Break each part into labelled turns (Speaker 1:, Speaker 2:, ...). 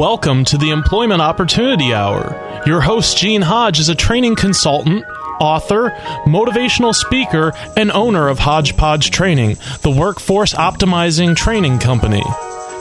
Speaker 1: Welcome to the Employment Opportunity Hour. Your host, Gene Hodge, is a training consultant, author, motivational speaker, and owner of Hodgepodge Training, the workforce optimizing training company.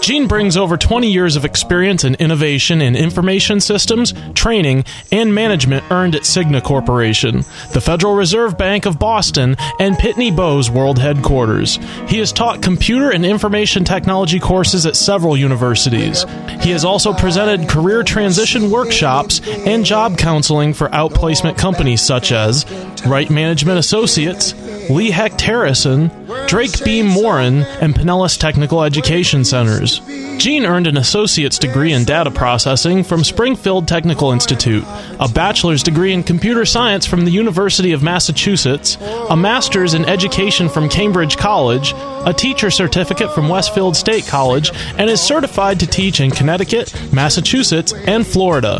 Speaker 1: Gene brings over 20 years of experience and innovation in information systems, training, and management earned at Cigna Corporation, the Federal Reserve Bank of Boston, and Pitney Bowes World Headquarters. He has taught computer and information technology courses at several universities. He has also presented career transition workshops and job counseling for outplacement companies such as Right Management Associates, Lee Hecht Harrison, Drake Beam Morin, and Pinellas Technical Education Centers. Gene earned an associate's degree in data processing from Springfield Technical Institute, a bachelor's degree in computer science from the University of Massachusetts, a master's in education from Cambridge College, a teacher certificate from Westfield State College, and is certified to teach in Connecticut, Massachusetts, and Florida.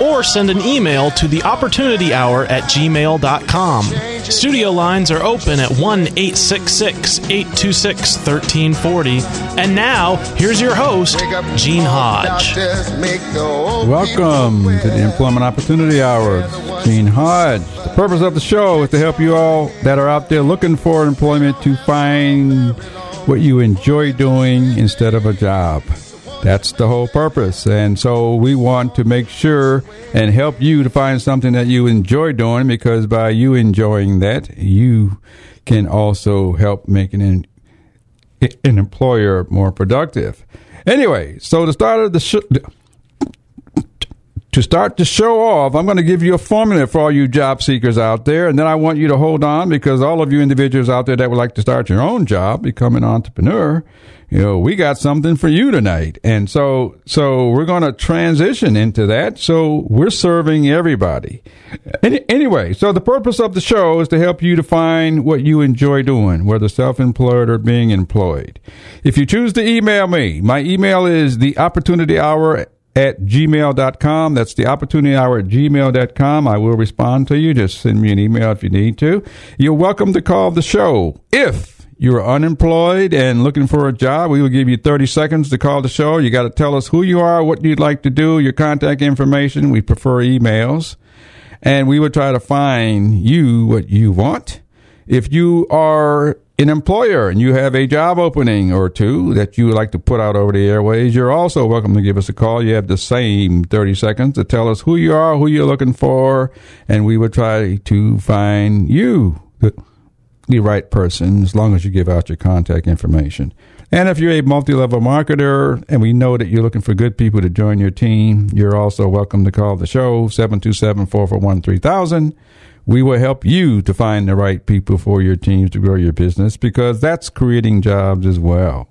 Speaker 1: or send an email to the opportunity hour at gmail.com. Studio lines are open at 1 866 826 1340. And now, here's your host, Gene Hodge.
Speaker 2: Welcome to the Employment Opportunity Hour. Gene Hodge. The purpose of the show is to help you all that are out there looking for employment to find what you enjoy doing instead of a job. That's the whole purpose. And so we want to make sure and help you to find something that you enjoy doing because by you enjoying that, you can also help make an, an employer more productive. Anyway, so the start of the show to start the show off, I'm going to give you a formula for all you job seekers out there, and then I want you to hold on because all of you individuals out there that would like to start your own job, become an entrepreneur, you know, we got something for you tonight. And so, so we're going to transition into that. So we're serving everybody. Any, anyway, so the purpose of the show is to help you to find what you enjoy doing, whether self-employed or being employed. If you choose to email me, my email is the opportunity hour at gmail.com. That's the opportunity hour at gmail.com. I will respond to you. Just send me an email if you need to. You're welcome to call the show. If you're unemployed and looking for a job, we will give you 30 seconds to call the show. You got to tell us who you are, what you'd like to do, your contact information. We prefer emails. And we will try to find you what you want. If you are an employer and you have a job opening or two that you would like to put out over the airways, you're also welcome to give us a call. You have the same 30 seconds to tell us who you are, who you're looking for, and we will try to find you the, right person as long as you give out your contact information. And if you're a multi-level marketer and we know that you're looking for good people to join your team, you're also welcome to call the show 727-441-3000 we will help you to find the right people for your teams to grow your business because that's creating jobs as well.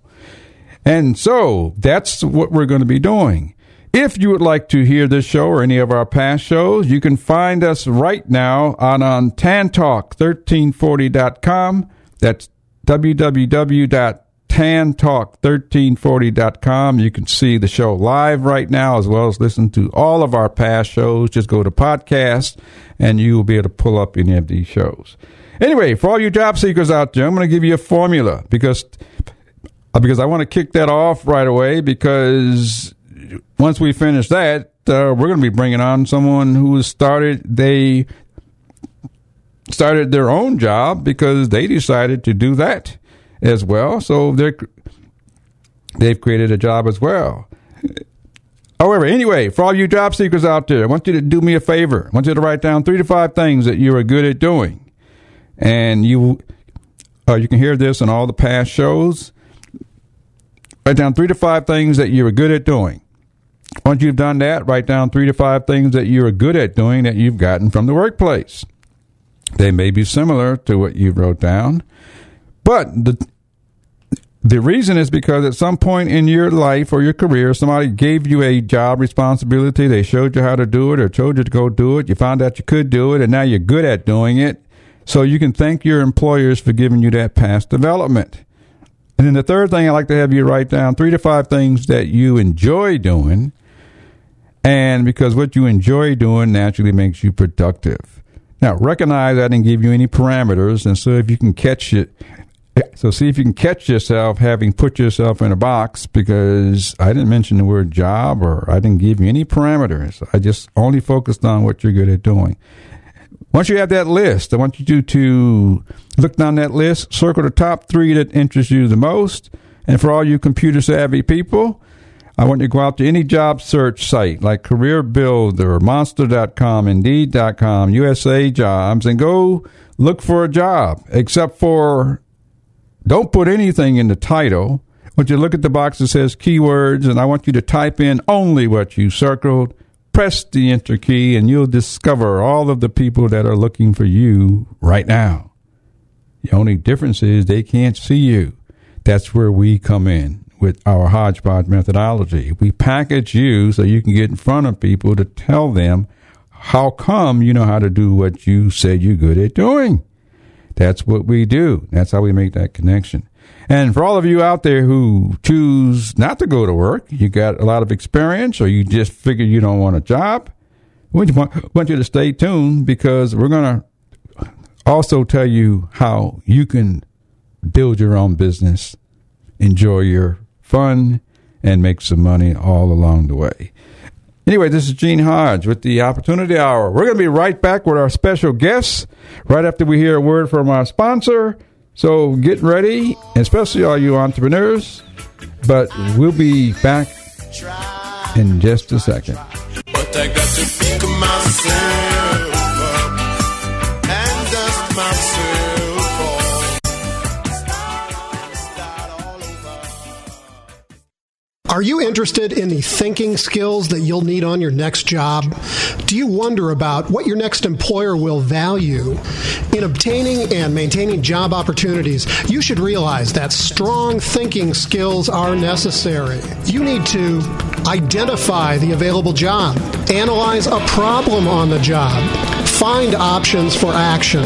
Speaker 2: And so that's what we're going to be doing. If you would like to hear this show or any of our past shows, you can find us right now on, on tantalk1340.com. That's www tantalk1340.com. You can see the show live right now as well as listen to all of our past shows. Just go to podcast and you will be able to pull up any of these shows. Anyway, for all you job seekers out there, I'm going to give you a formula because uh, because I want to kick that off right away because once we finish that, uh, we're going to be bringing on someone who started they started their own job because they decided to do that as well. So they're they've created a job as well. However, anyway, for all you job seekers out there, I want you to do me a favor. I want you to write down three to five things that you are good at doing, and you uh, you can hear this in all the past shows. Write down three to five things that you are good at doing. Once you've done that, write down three to five things that you are good at doing that you've gotten from the workplace. They may be similar to what you wrote down, but the The reason is because at some point in your life or your career, somebody gave you a job responsibility. They showed you how to do it or told you to go do it. You found out you could do it and now you're good at doing it. So you can thank your employers for giving you that past development. And then the third thing I like to have you write down three to five things that you enjoy doing. And because what you enjoy doing naturally makes you productive. Now, recognize I didn't give you any parameters. And so if you can catch it, so see if you can catch yourself having put yourself in a box because I didn't mention the word job or I didn't give you any parameters. I just only focused on what you're good at doing. Once you have that list, I want you to, to look down that list, circle the top three that interest you the most. And for all you computer savvy people, I want you to go out to any job search site like Career Builder, Monster.com, Indeed.com, USA Jobs, and go look for a job, except for don't put anything in the title. I you look at the box that says keywords, and I want you to type in only what you circled. Press the enter key, and you'll discover all of the people that are looking for you right now. The only difference is they can't see you. That's where we come in with our hodgepodge methodology. We package you so you can get in front of people to tell them how come you know how to do what you said you're good at doing. That's what we do. That's how we make that connection. And for all of you out there who choose not to go to work, you got a lot of experience, or you just figure you don't want a job, we want you to stay tuned because we're going to also tell you how you can build your own business, enjoy your fun, and make some money all along the way. Anyway, this is Gene Hodge with the Opportunity Hour. We're going to be right back with our special guests right after we hear a word from our sponsor. So get ready, especially all you entrepreneurs. But we'll be back in just a second.
Speaker 3: Are you interested in the thinking skills that you'll need on your next job? Do you wonder about what your next employer will value? In obtaining and maintaining job opportunities, you should realize that strong thinking skills are necessary. You need to identify the available job, analyze a problem on the job, find options for action,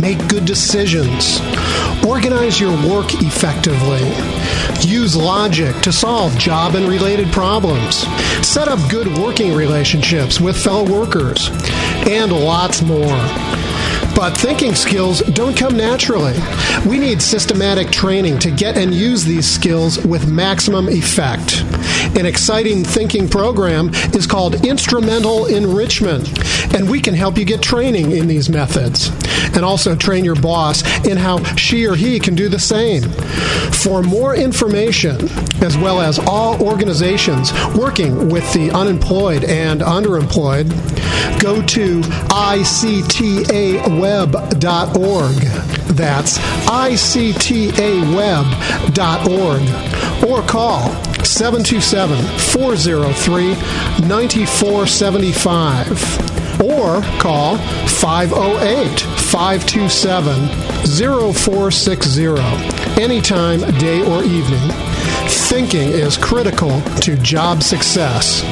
Speaker 3: make good decisions, organize your work effectively, use logic to solve job and related problems, set up good working relationships with fellow workers, and lots more. But thinking skills don't come naturally. We need systematic training to get and use these skills with maximum effect. An exciting thinking program is called Instrumental Enrichment, and we can help you get training in these methods and also train your boss in how she or he can do the same. For more information, as well as all organizations working with the unemployed and underemployed, go to ICTA ictaweb.org. That's ictaweb.org. Or call 727 403 9475. Or call 508 527 0460. Anytime, day or evening. Thinking is critical to job success.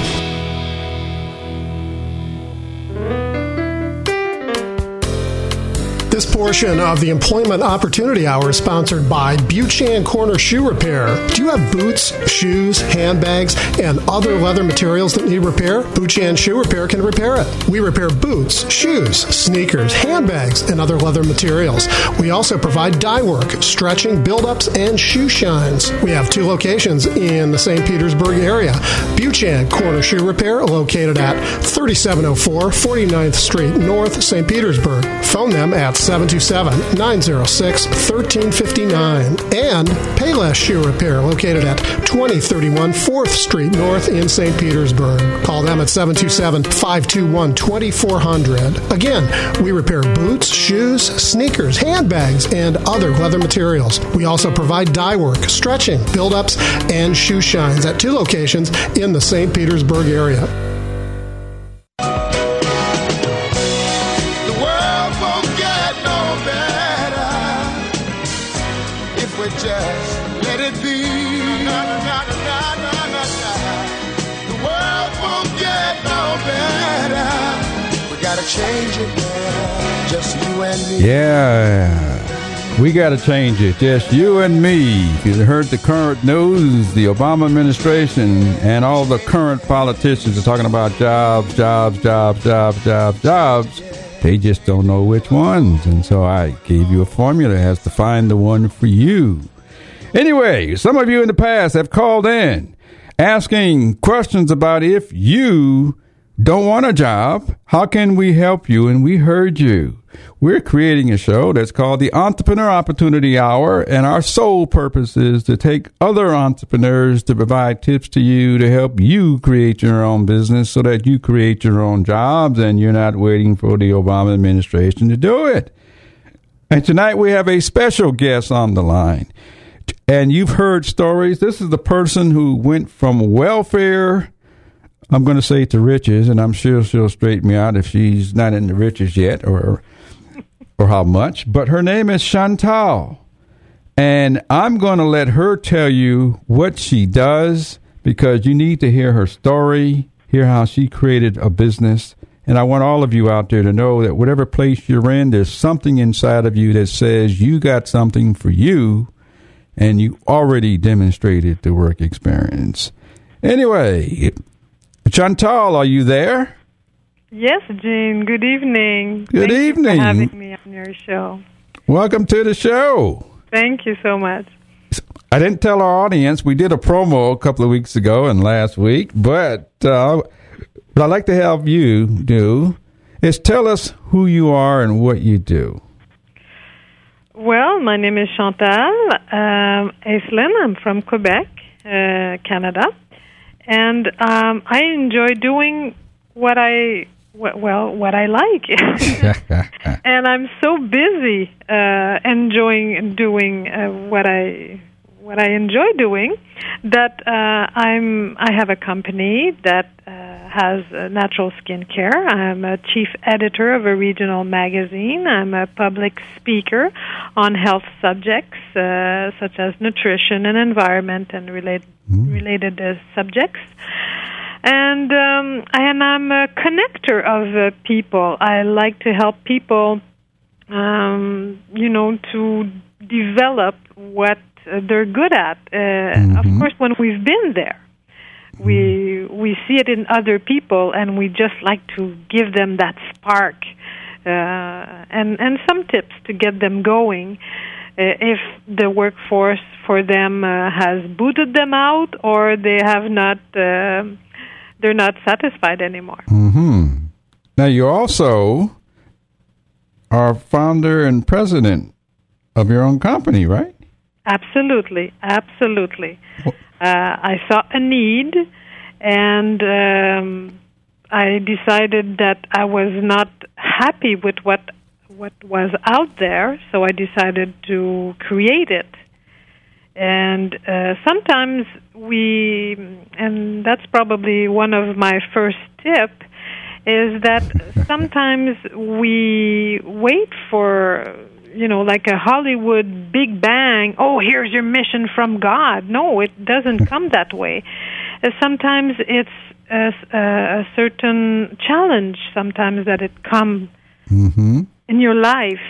Speaker 3: This portion of the Employment Opportunity Hour is sponsored by Buchan Corner Shoe Repair. Do you have boots, shoes, handbags, and other leather materials that need repair? Buchan Shoe Repair can repair it. We repair boots, shoes, sneakers, handbags, and other leather materials. We also provide dye work, stretching, build-ups, and shoe shines. We have two locations in the St. Petersburg area. Buchan Corner Shoe Repair, located at 3704 49th Street North, St. Petersburg. Phone them at 727 906 1359. And Payless Shoe Repair, located at 2031 4th Street North in St. Petersburg. Call them at 727 521 2400. Again, we repair boots, shoes, sneakers, handbags, and other leather materials. We also provide dye work, stretching, build ups, and shoe shines at two locations in the St. Petersburg area.
Speaker 4: Just let it be. The world won't get no better. We gotta change it just you and me.
Speaker 2: Yeah. We got to change it. Just you and me. You heard the current news, the Obama administration and all the current politicians are talking about jobs, jobs, jobs, jobs, jobs, jobs. They just don't know which ones. And so I gave you a formula as to find the one for you. Anyway, some of you in the past have called in asking questions about if you don't want a job, how can we help you? And we heard you. We're creating a show that's called the Entrepreneur Opportunity Hour, and our sole purpose is to take other entrepreneurs to provide tips to you to help you create your own business so that you create your own jobs and you're not waiting for the Obama administration to do it. And tonight we have a special guest on the line. And you've heard stories. This is the person who went from welfare I'm going to say to riches, and I'm sure she'll straighten me out if she's not in the riches yet or or how much. But her name is Chantal, and I'm going to let her tell you what she does because you need to hear her story, hear how she created a business. And I want all of you out there to know that whatever place you're in, there's something inside of you that says you got something for you, and you already demonstrated the work experience. Anyway, Chantal, are you there?
Speaker 5: Yes, Gene. Good evening.
Speaker 2: Good
Speaker 5: Thank
Speaker 2: evening.
Speaker 5: Having me on your show.
Speaker 2: Welcome to the show.
Speaker 5: Thank you so much.
Speaker 2: I didn't tell our audience we did a promo a couple of weeks ago and last week, but uh, what I'd like to have you do is tell us who you are and what you do.
Speaker 5: Well, my name is Chantal um, Asselin. I'm from Quebec, uh, Canada, and um, I enjoy doing what I well what I like, and I'm so busy uh, enjoying doing uh, what I what I enjoy doing that uh, I'm I have a company that uh, has natural skincare. I'm a chief editor of a regional magazine. I'm a public speaker on health subjects uh, such as nutrition and environment and related
Speaker 2: Mm.
Speaker 5: related uh, subjects. And um, and I'm a connector of uh, people. I like to help people, um, you know, to develop what uh, they're good at. Uh, Of
Speaker 2: Mhm.
Speaker 5: course, when we've been there, we we see it in other people, and we just like to give them that spark uh, and and some tips to get them going. Uh, if the workforce for them uh, has booted them out, or they have not, uh, they're not satisfied anymore.
Speaker 2: hmm Now, you also are founder and president of your own company, right?
Speaker 5: Absolutely, absolutely.
Speaker 2: Well-
Speaker 5: I saw a need, and um, I decided that I was not happy with what what was out there, so I decided to create it. And uh, sometimes we, and that's probably one of my first tip, is that sometimes we wait for you know like a Hollywood big bang. Oh, here's your mission from God. No, it doesn't come that way. Uh, sometimes it's a, a certain challenge. Sometimes that it come
Speaker 2: Mm-hmm.
Speaker 5: in your life,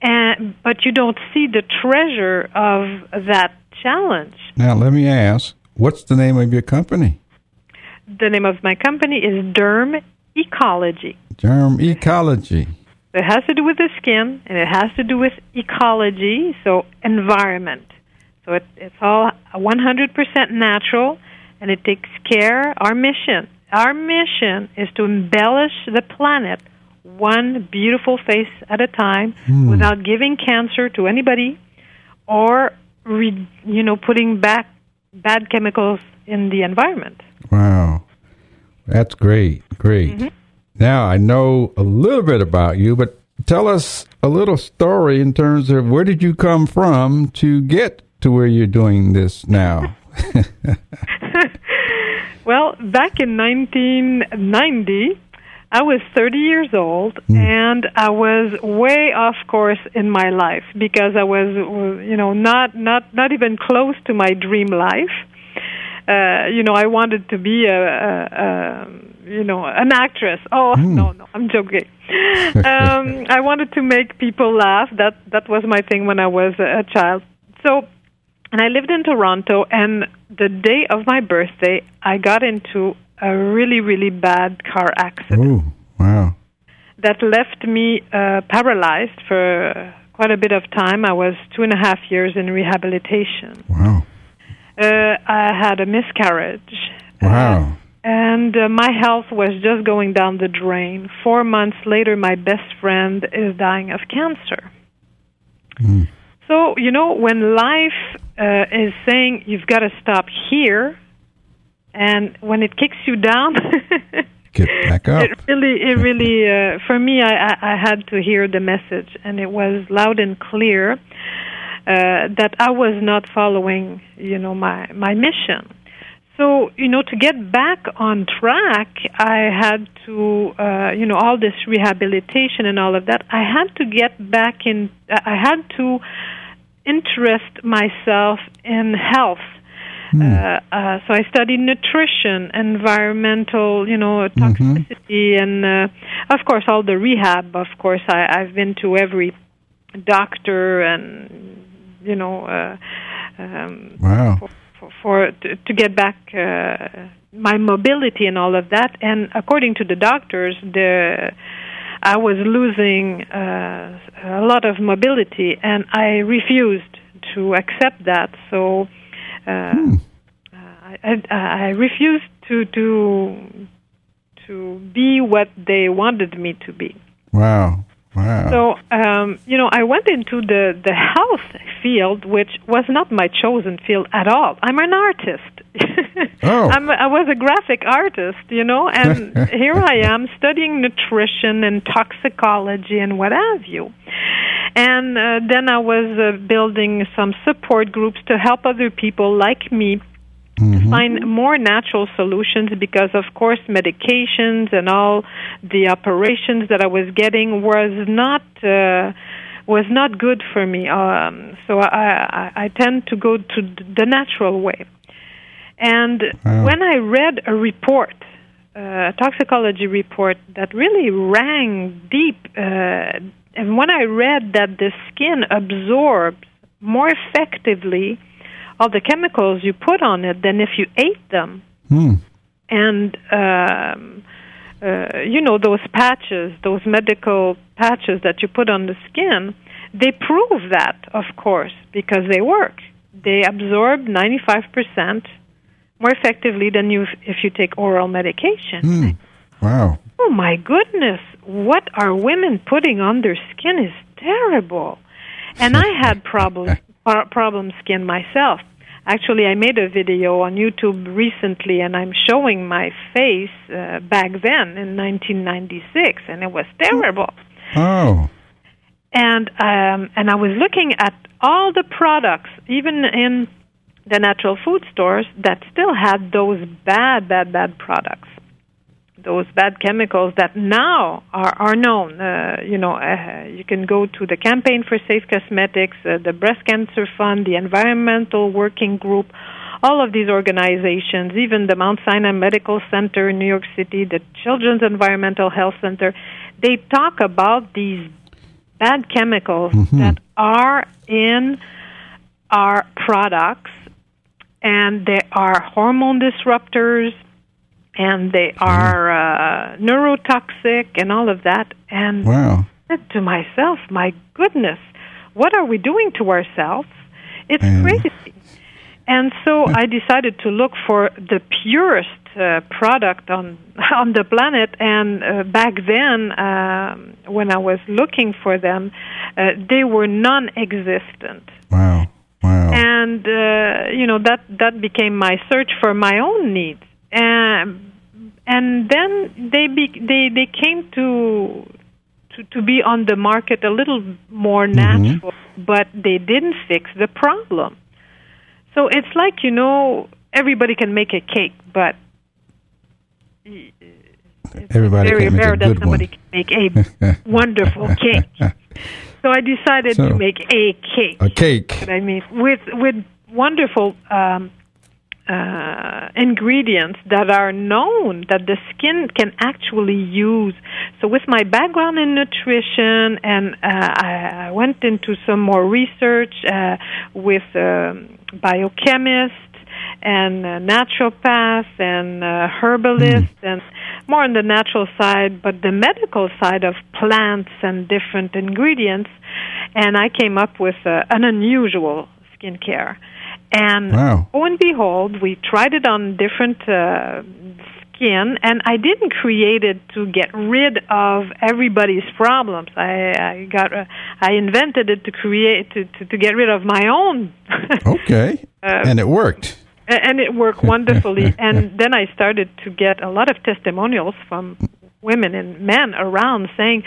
Speaker 5: and but you don't see the treasure of that challenge.
Speaker 2: Now, let me ask, what's the name of your company?
Speaker 5: The name of my company is Derm Ecology.
Speaker 2: Germ Ecology.
Speaker 5: It has to do with the skin, and it has to do with ecology, so environment. So it, it's all 100% natural, and it takes care. Our mission, our mission is to embellish the planet one beautiful face at a time, hmm. without giving cancer to anybody, or re, you know putting back bad chemicals in the environment.
Speaker 2: Wow. That's great. Great. Mm-hmm. Now I know a little bit about you, but tell us a little story in terms of where did you come from to get to where you're doing this now?
Speaker 5: Well, back in 1990, I was 30 years old and I was way off course in my life because I was, you know, not not not even close to my dream life. Uh, you know, I wanted to be a, a, a you know, an actress. Oh no, no, I'm joking. um, I wanted to make people laugh. That that was my thing when I was a, a child. So, and I lived in Toronto. And the day of my birthday, I got into a really really bad car accident
Speaker 2: Ooh, wow.
Speaker 5: that left me uh, paralyzed for quite a bit of time. I was two and a half years in rehabilitation.
Speaker 2: Wow.
Speaker 5: Uh, I had a miscarriage.
Speaker 2: Wow.
Speaker 5: And uh, my health was just going down the drain. Four months later, my best friend is dying of cancer. So, you know, when life uh, is saying you've got to stop here, and when it kicks you down,
Speaker 2: Get back up.
Speaker 5: it really, it really, uh, for me, I, I, I had to hear the message, and it was loud and clear uh, that I was not following, you know, my my mission. So, you know, to get back on track, I had to, uh, you know, all this rehabilitation and all of that. I had to get back in. I had to interest myself in health. Uh, uh, so I studied nutrition, environmental, you know, toxicity, and uh, of course all the rehab. Of course, I, I've been to every doctor, and you know, uh, um,
Speaker 2: Wow.
Speaker 5: for, for to, to get back uh, my mobility and all of that. And according to the doctors, the I was losing uh, a lot of mobility, and I refused to accept that. So. Uh, I, I, I refused to to to be what they wanted me to be.
Speaker 2: Wow. Wow.
Speaker 5: So, um, you know, I went into the, the health field, which was not my chosen field at all. I'm an artist.
Speaker 2: Oh.
Speaker 5: I'm, I was a graphic artist, you know, and here I am studying nutrition and toxicology and what have you. And uh, then I was uh, building some support groups to help other people like me find more natural solutions because of course medications and all the operations that I was getting was not uh, was not good for me. Um, so I, I I tend to go to the natural way. And
Speaker 2: Wow.
Speaker 5: when I read a report uh, a toxicology report that really rang deep uh, and when I read that the skin absorbs more effectively all the chemicals you put on it than if you ate them.
Speaker 2: Hmm.
Speaker 5: And um, uh, you know those patches, those medical patches that you put on the skin, they prove that, of course, because they work. They absorb 95% more effectively than you if you take oral medication.
Speaker 2: Hmm. Wow.
Speaker 5: Oh my goodness, what are women putting on their skin is terrible. And I had problem pro- problem skin myself. Actually, I made a video on YouTube recently and I'm showing my face uh, back then in 1996 and it was terrible.
Speaker 2: Oh.
Speaker 5: And um and I was looking at all the products even in the natural food stores that still had those bad bad bad products those bad chemicals that now are, are known. Uh, you know, uh, you can go to the Campaign for Safe Cosmetics, uh, the Breast Cancer Fund, the Environmental Working Group, all of these organizations, even the Mount Sinai Medical Center in New York City, the Children's Environmental Health Center, they talk about these bad chemicals that are in our products, and they are hormone disruptors and they are uh, neurotoxic and all of that. And
Speaker 2: Wow.
Speaker 5: I said to myself, my goodness, what are we doing to ourselves? It's crazy. And so I decided to look for the purest uh, product on on the planet. And uh, back then, um, when I was looking for them, uh, they were non-existent
Speaker 2: Wow. Wow.
Speaker 5: and uh, you know that that became my search for my own needs and and then they be, they they came to to to be on the market a little more natural but they didn't fix the problem so it's like you know everybody can make a cake but It's
Speaker 2: Everybody
Speaker 5: very
Speaker 2: can't make a
Speaker 5: rare that somebody
Speaker 2: one.
Speaker 5: can make a wonderful cake. So I decided
Speaker 2: So-
Speaker 5: to make a cake.
Speaker 2: A cake.
Speaker 5: I mean, with with wonderful um, uh, ingredients that are known that the skin can actually use. So, with my background in nutrition, and uh, I, I went into some more research uh, with um, biochemists and uh, naturopaths and uh, herbalists and more on the natural side, but the medical side of plants and different ingredients. And I came up with uh, an unusual skincare. And
Speaker 2: Wow.
Speaker 5: lo and behold, we tried it on different uh, skin, and I didn't create it to get rid of everybody's problems. I, I got, uh, I invented it to create to, to, to get rid of my own.
Speaker 2: Okay.
Speaker 5: Uh,
Speaker 2: and it worked.
Speaker 5: And it worked wonderfully. and then I started to get a lot of testimonials from women and men around saying,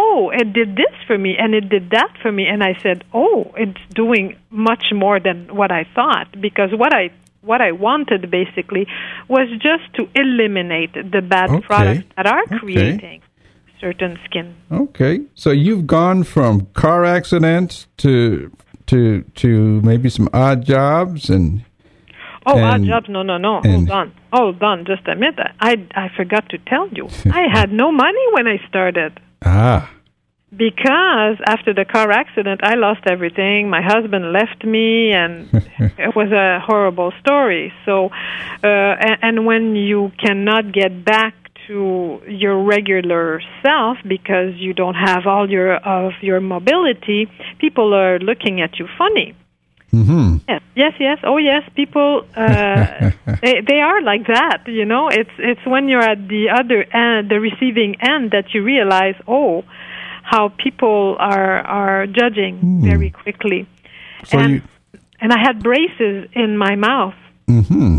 Speaker 5: "Oh, it did this for me, and it did that for me." And I said, "Oh, it's doing much more than what I thought because what I what I wanted basically was just to eliminate the bad
Speaker 2: Okay.
Speaker 5: products that are
Speaker 2: Okay.
Speaker 5: creating certain skin
Speaker 2: Okay. So you've gone from car accidents to to to maybe some odd jobs and
Speaker 5: Oh,
Speaker 2: And-
Speaker 5: jobs? No, no, no. Hold on. Hold on. Just a minute. I I forgot to tell you. I had no money when I started
Speaker 2: ah
Speaker 5: because after the car accident, I lost everything. My husband left me, and it was a horrible story. So, uh, and, and when you cannot get back to your regular self because you don't have all your of your mobility, people are looking at you funny.
Speaker 2: Hmm
Speaker 5: Yes, yes, yes. Oh, yes. People, uh, they they are like that. You know, it's it's when you're at the other end, the receiving end, that you realize, oh, how people are are judging very quickly.
Speaker 2: So
Speaker 5: and
Speaker 2: you-
Speaker 5: and I had braces in my mouth
Speaker 2: hmm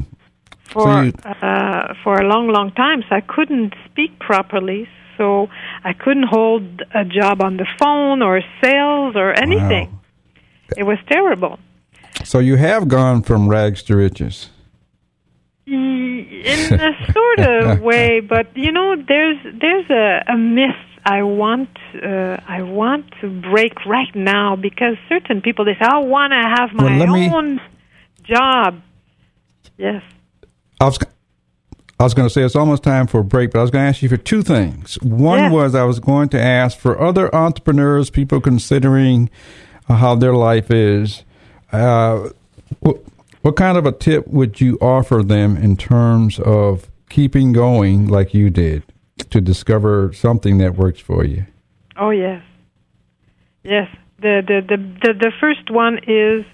Speaker 5: for
Speaker 2: you-
Speaker 5: uh, for a long, long time, so I couldn't speak properly. So I couldn't hold a job on the phone or sales or anything. It was terrible.
Speaker 2: So you have gone from rags to riches.
Speaker 5: in a sort of way, but you know, there's there's a, a myth I want uh, I want to break right now because certain people they say I want to have my
Speaker 2: Well, let me-
Speaker 5: own job. Yes.
Speaker 2: I was I was going to say it's almost time for a break, but I was going to ask you for two things. One
Speaker 5: Yeah.
Speaker 2: was I was going to ask for other entrepreneurs, people considering uh, how their life is. Uh, what, what kind of a tip would you offer them in terms of keeping going like you did to discover something that works for you?
Speaker 5: Oh yes. Yes. The the the the, the first one is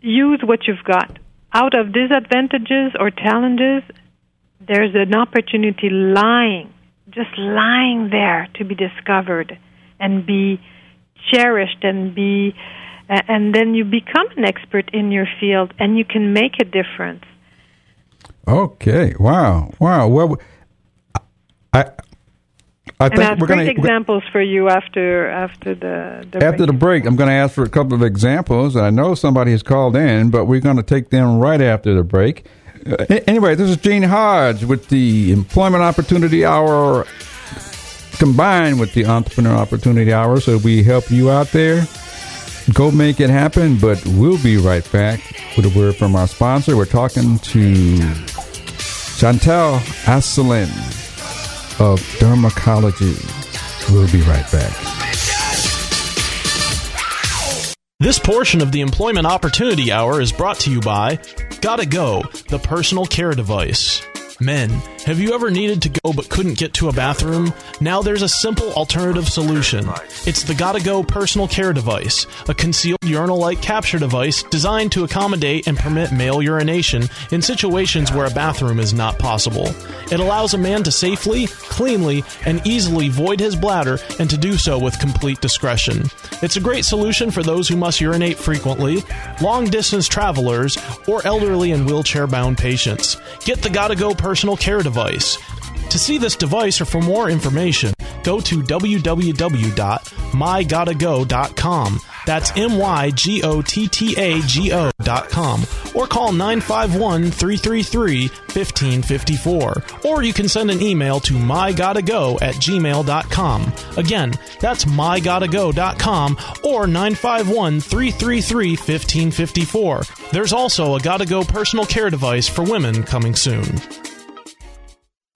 Speaker 5: use what you've got. Out of disadvantages or challenges, there's an opportunity lying, just lying there to be discovered and be cherished and be and then you become an expert in your field and you can make a difference.
Speaker 2: Okay. Wow. Wow. Well, I I
Speaker 5: And I
Speaker 2: think
Speaker 5: have
Speaker 2: we're
Speaker 5: great
Speaker 2: going to
Speaker 5: examples for you after after the, the
Speaker 2: After
Speaker 5: break.
Speaker 2: the break, I'm going to ask for a couple of examples. I know somebody has called in, but we're going to take them right after the break. Uh, anyway, this is Gene Hodge with the Employment Opportunity Hour combined with the Entrepreneur Opportunity Hour. So we help you out there. Go make it happen, but we'll be right back with a word from our sponsor. We're talking to Chantal Asselin of Dermecology. We'll be right back.
Speaker 1: This portion of the Employment Opportunity Hour is brought to you by Gotta Go, the personal care device. Men, have you ever needed to go but couldn't get to a bathroom? Now there's a simple alternative solution. It's the Gotta Go personal care device, a concealed urinal like capture device designed to accommodate and permit male urination in situations where a bathroom is not possible. It allows a man to safely, cleanly, and easily void his bladder and to do so with complete discretion. It's a great solution for those who must urinate frequently, long distance travelers, or elderly and wheelchair bound patients. Get the Gotta Go personal care device. To see this device or for more information, go to www.mygottago.com. That's M Y G O T T A G O dot com. Or call 951 333 1554. Or you can send an email to mygottago at gmail.com. Again, that's mygottago.com or 951 333 1554. There's also a Gotta Go personal care device for women coming soon.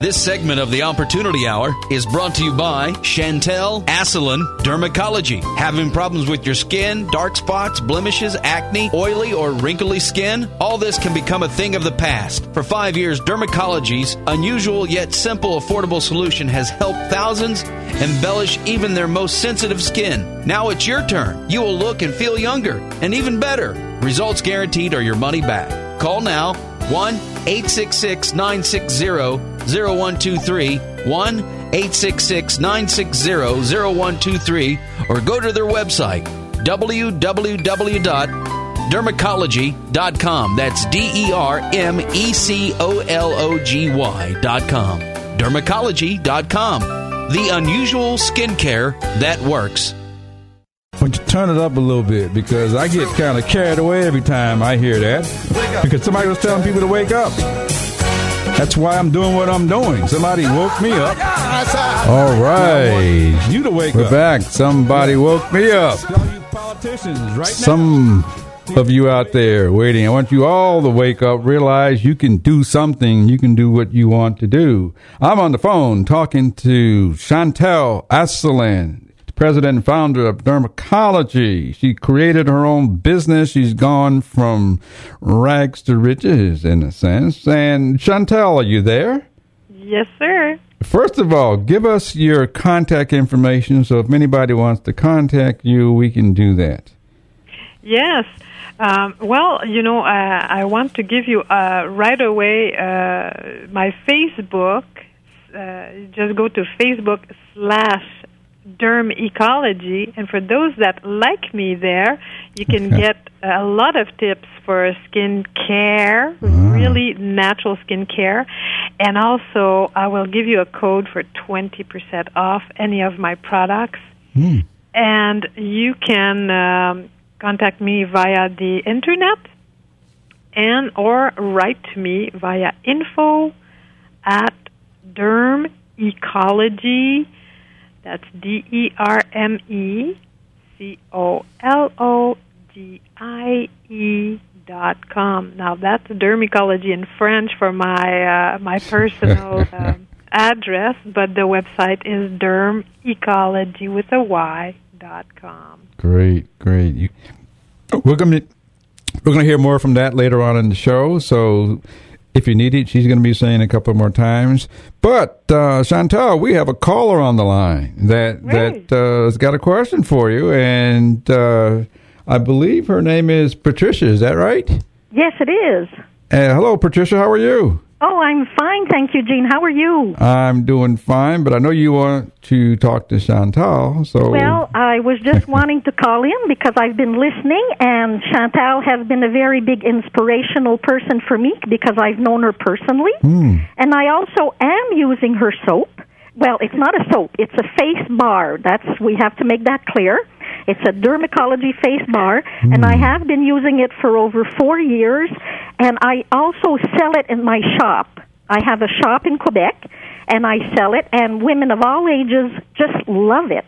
Speaker 6: This segment of the Opportunity Hour is brought to you by Chantel Asselin Dermecology. Having problems with your skin, dark spots, blemishes, acne, oily or wrinkly skin? All this can become a thing of the past. For five years, Dermecology's unusual yet simple, affordable solution has helped thousands embellish even their most sensitive skin. Now it's your turn. You will look and feel younger and even better. Results guaranteed or your money back. Call now 1 866 960 0123 1 866 960 0123 or go to their website www.dermecology.com. That's D E R M E C O L O G Y.com. Dermecology.com. The unusual skincare that works.
Speaker 2: Turn it up a little bit because I get kind of carried away every time I hear that. Because somebody was telling people to wake up. That's why I'm doing what I'm doing. Somebody woke me up. All right.
Speaker 7: You to wake
Speaker 2: We're
Speaker 7: up.
Speaker 2: back. Somebody woke me up.
Speaker 7: Politicians right.
Speaker 2: Some of you out there waiting, I want you all to wake up, realize you can do something. You can do what you want to do. I'm on the phone talking to Chantel Asselin, president and founder of Dermecology. She created her own business. She's gone from rags to riches, in a sense. And Chantel, are you there?
Speaker 5: Yes, sir.
Speaker 2: First of all, give us your contact information so if anybody wants to contact you, we can do that.
Speaker 5: Yes. Um, well, you know, uh, I want to give you uh, right away uh, my Facebook. Uh, just go to Facebook slash Derm Ecology, and for those that like me there, you can get a lot of tips for skin care, really natural skin care, and also I will give you a code for twenty percent off any of my products.
Speaker 2: Hmm.
Speaker 5: and you can um, contact me via the internet and or write to me via info at derm ecology that's d e r m e c o l o g i e dot com now that's derm ecology in french for my uh, my personal um, address but the website is derm ecology with a y dot com
Speaker 2: Great, great. You, we're going to we're going to hear more from that later on in the show. So if you need it, she's going to be saying a couple more times. But uh, Chantal, we have a caller on the line that
Speaker 5: Right.
Speaker 2: that uh, has got a question for you, and uh, I believe her name is Patricia. Is that right?
Speaker 8: Yes, it is.
Speaker 2: Uh, hello, Patricia. How are you?
Speaker 8: Oh, I'm fine, thank you, Gene. How are you?
Speaker 2: I'm doing fine, but I know you want to talk to Chantal. So
Speaker 8: Well, I was just wanting to call in because I've been listening, and Chantal has been a very big inspirational person for me because I've known her personally. Hmm. And I also am using her soap. Well, it's not a soap, it's a face bar. That's we have to make that clear. It's a dermatology face bar, and I have been using it for over four years, and I also sell it in my shop. I have a shop in Quebec, and I sell it, and women of all ages just love it.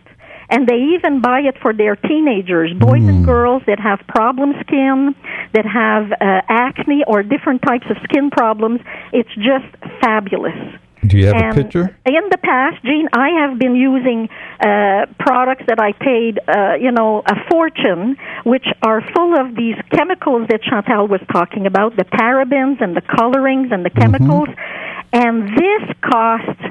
Speaker 8: And they even buy it for their teenagers, boys and girls that have problem skin, that have uh, acne or different types of skin problems. It's just fabulous.
Speaker 2: Do you have
Speaker 8: And
Speaker 2: a picture?
Speaker 8: In the past, Gene, I have been using uh, products that I paid, uh, you know, a fortune, which are full of these chemicals that Chantal was talking about, the parabens and the colorings and the chemicals. And this costs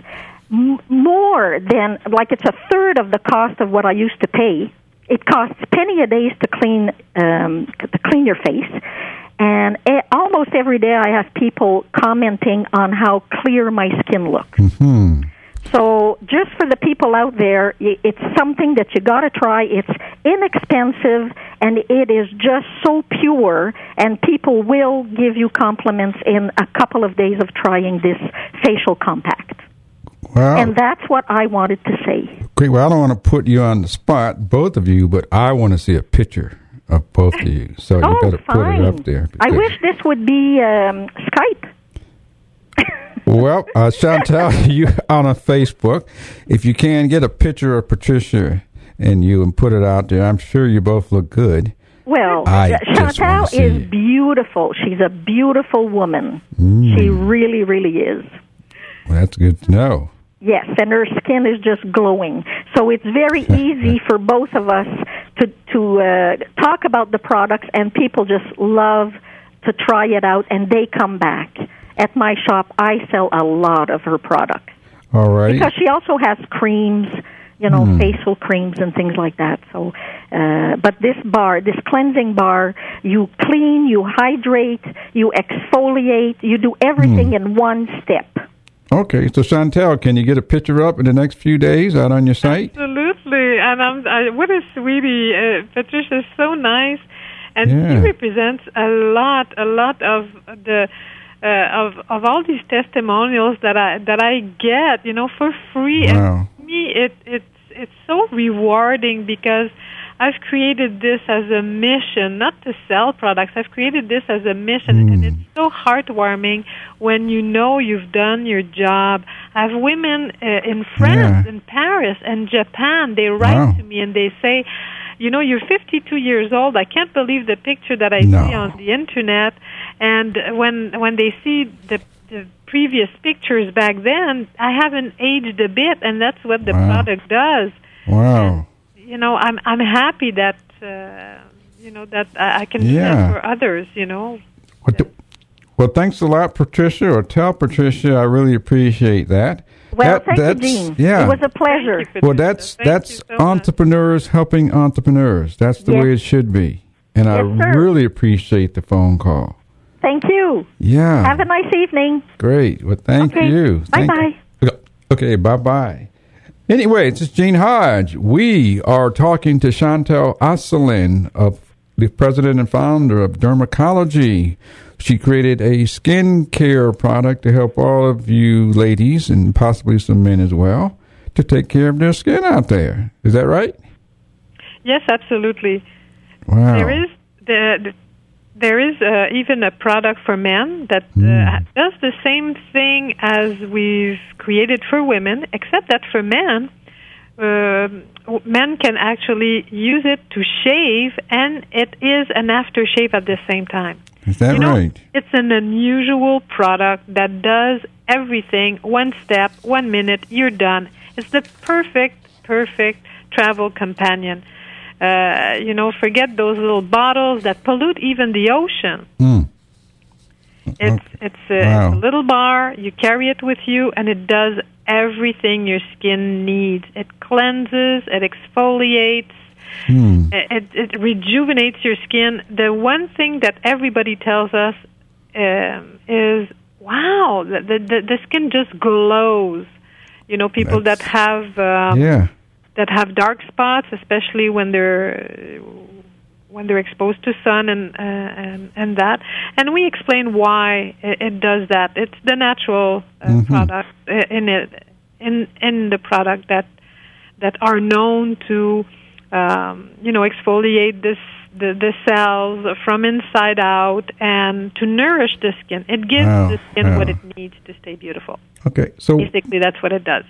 Speaker 8: m- more than, like, it's a third of the cost of what I used to pay. It costs penny a day to clean um, to clean your face, and almost every day I have people commenting on how clear my skin looks.
Speaker 2: Hmm.
Speaker 8: So, just for the people out there, it's something that you got to try. It's inexpensive and it is just so pure, and people will give you compliments in a couple of days of trying this facial compact.
Speaker 2: Well,
Speaker 8: And that's what I wanted to say.
Speaker 2: great. Well, I don't want to put you on the spot, both of you, but I want to see a picture of both of you. So you
Speaker 8: oh,
Speaker 2: better put it up there.
Speaker 8: I wish this would be um, Skype.
Speaker 2: Well, uh, Chantel, you on a Facebook. If you can get a picture of Patricia and you and put it out there, I'm sure you both look good.
Speaker 8: Well,
Speaker 2: I
Speaker 8: uh, Chantal is beautiful. She's a beautiful woman.
Speaker 2: Mm.
Speaker 8: She really, really is.
Speaker 2: Well, that's good to know.
Speaker 8: Yes, and her skin is just glowing. So it's very easy for both of us to to uh, talk about the products, and people just love to try it out, and they come back. At my shop, I sell a lot of her products
Speaker 2: All right.
Speaker 8: because she also has creams, you know,
Speaker 2: Hmm.
Speaker 8: facial creams and things like that. So, uh, but this bar, this cleansing bar, you clean, you hydrate, you exfoliate, you do everything in one step.
Speaker 2: Okay, so Chantel, can you get a picture up in the next few days out on your site?
Speaker 5: Absolutely, and I'm I, what a sweetie. Uh, Patricia's so nice, and
Speaker 2: Yeah.
Speaker 5: she represents a lot, a lot of the. Uh, of of all these testimonials that I that I get, you know, for free,
Speaker 2: Wow.
Speaker 5: and me it it's it's so rewarding because I've created this as a mission, not to sell products. I've created this as a mission, and it's so heartwarming when you know you've done your job. I have women uh, in France,
Speaker 2: Yeah.
Speaker 5: in Paris, and Japan. They write
Speaker 2: Wow.
Speaker 5: to me and they say, "You know, you're 52 years old. I can't believe the picture that I
Speaker 2: No.
Speaker 5: see on the internet." And when when they see the the previous pictures back then, I haven't aged a bit, and that's what the
Speaker 2: Wow.
Speaker 5: product does
Speaker 2: Wow.
Speaker 5: You know i'm i'm happy that uh, you know that i, I can do
Speaker 2: Yeah.
Speaker 5: that for others you know
Speaker 2: What the, well, thanks a lot, Patricia, or tell Patricia I really appreciate that.
Speaker 8: Well,
Speaker 2: That-
Speaker 8: thank you,
Speaker 2: that's-
Speaker 8: Gene.
Speaker 2: Yeah.
Speaker 8: It was a pleasure.
Speaker 5: You,
Speaker 2: well, that's
Speaker 5: Thank
Speaker 2: that's
Speaker 5: you so much.
Speaker 2: entrepreneurs helping entrepreneurs. That's the
Speaker 8: Yes.
Speaker 2: way it should be. And I
Speaker 8: sir.
Speaker 2: really appreciate the phone call.
Speaker 8: Thank you.
Speaker 2: Yeah.
Speaker 8: Have a nice evening.
Speaker 2: Great. Well, thank
Speaker 8: Okay.
Speaker 2: you. Thank-
Speaker 8: Bye-bye.
Speaker 2: Okay, bye bye. Anyway, this is Gene Hodge. We are talking to Chantel Asselin, of the president and founder of Dermecology. She created a skin care product to help all of you ladies and possibly some men as well to take care of their skin out there. Is that right?
Speaker 5: yes absolutely
Speaker 2: Wow.
Speaker 5: there is the, the there is uh, even a product for men that uh,
Speaker 2: Hmm.
Speaker 5: does the same thing as we've created for women, except that for men, uh, men can actually use it to shave, and it is an aftershave at the same time.
Speaker 2: Is that
Speaker 5: you know,
Speaker 2: right?
Speaker 5: It's an unusual product that does everything one step, one minute, you're done. It's the perfect, perfect travel companion. Uh, you know, forget those little bottles that pollute even the ocean.
Speaker 2: Mm.
Speaker 5: It's it's, a,
Speaker 2: Wow.
Speaker 5: it's a little bar. You carry it with you, and it does everything your skin needs. It cleanses, it exfoliates,
Speaker 2: Hmm.
Speaker 5: it, it rejuvenates your skin. The one thing that everybody tells us um, is, "Wow, the, the the skin just glows." You know, people that have um,
Speaker 2: yeah.
Speaker 5: That have dark spots, especially when they're when they're exposed to sun and uh, and and that. And we explain why it, it does that. It's the natural uh,
Speaker 2: Mhm.
Speaker 5: product uh, in it in in the product that that are known to um, you know exfoliate this the, the cells from inside out and to nourish the skin. It gives
Speaker 2: Wow,
Speaker 5: the skin what it needs to stay beautiful.
Speaker 2: Okay. So
Speaker 5: Basically, that's what it does.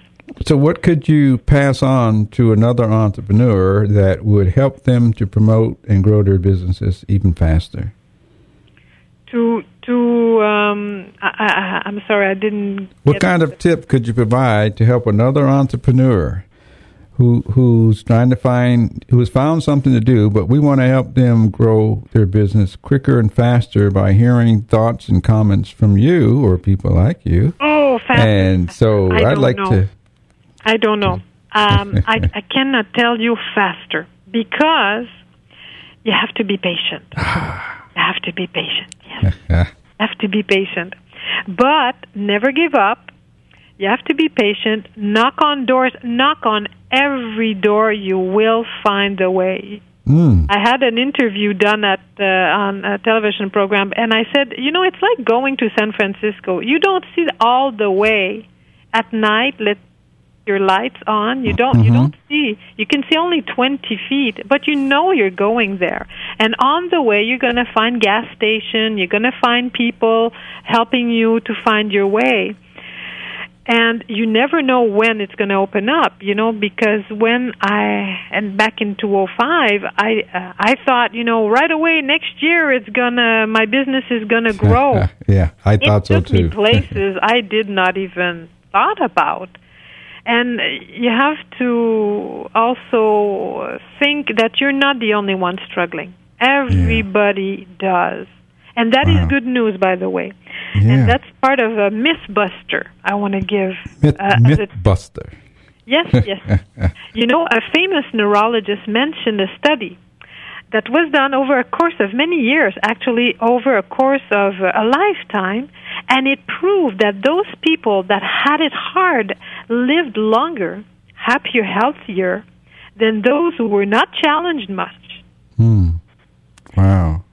Speaker 2: So, what could you pass on to another entrepreneur that would help them to promote and grow their businesses even faster?
Speaker 5: to to um I, I I'm sorry I didn't
Speaker 2: What kind of tip could you provide to help another entrepreneur who who's trying to find who has found something to do, but we want to help them grow their business quicker and faster by hearing thoughts and comments from you or people like you.
Speaker 5: Oh.
Speaker 2: And so
Speaker 5: I
Speaker 2: I'd
Speaker 5: don't
Speaker 2: like
Speaker 5: know.
Speaker 2: to.
Speaker 5: I don't know. Um I I cannot tell you faster because you have to be patient. you have to be patient. Yes. have to be patient. But never give up. You have to be patient. Knock on doors. Knock on every door. You will find a way.
Speaker 2: Mm.
Speaker 5: I had an interview done at uh, on a television program, and I said, you know, it's like going to San Francisco. You don't see all the way at night, let your lights on. You don't you don't see. You can see only 20 feet, but you know you're going there. And on the way, you're going to find gas station. You're going to find people helping you to find your way. And you never know when it's going to open up, you know, because when I and back in 2005, I uh, I thought, you know, right away next year it's gonna my business is gonna grow.
Speaker 2: yeah, I thought
Speaker 5: it
Speaker 2: so
Speaker 5: took me
Speaker 2: too.
Speaker 5: places I did not even thought about. And you have to also think that you're not the only one struggling. Everybody does. And that is
Speaker 2: Wow.
Speaker 5: good news, by the way.
Speaker 2: Yeah.
Speaker 5: And that's part of a mythbuster I want to give.
Speaker 2: Myth,
Speaker 5: uh,
Speaker 2: Mythbuster.
Speaker 5: Yes, yes. you know, a famous neurologist mentioned a study that was done over a course of many years, actually over a course of uh, a lifetime, and it proved that those people that had it hard lived longer, happier, healthier than those who were not challenged much.
Speaker 2: Hmm. Wow.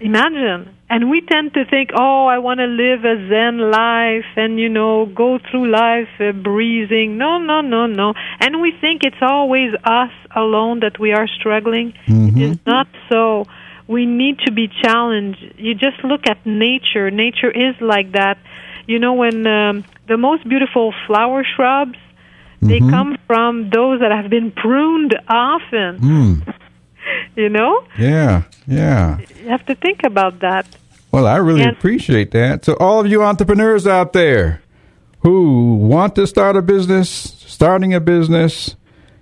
Speaker 5: Imagine. And we tend to think, oh, I want to live a Zen life and, you know, go through life uh, breezing. No, no, no, no. And we think it's always us alone that we are struggling. It is not so. We need to be challenged. You just look at nature. Nature is like that. You know, when um, the most beautiful flower shrubs, they come from those that have been pruned often.
Speaker 2: Hmm.
Speaker 5: You know?
Speaker 2: Yeah. Yeah.
Speaker 5: You have to think about that.
Speaker 2: Well, I really
Speaker 5: And-
Speaker 2: appreciate that. So, all of you entrepreneurs out there who want to start a business, starting a business,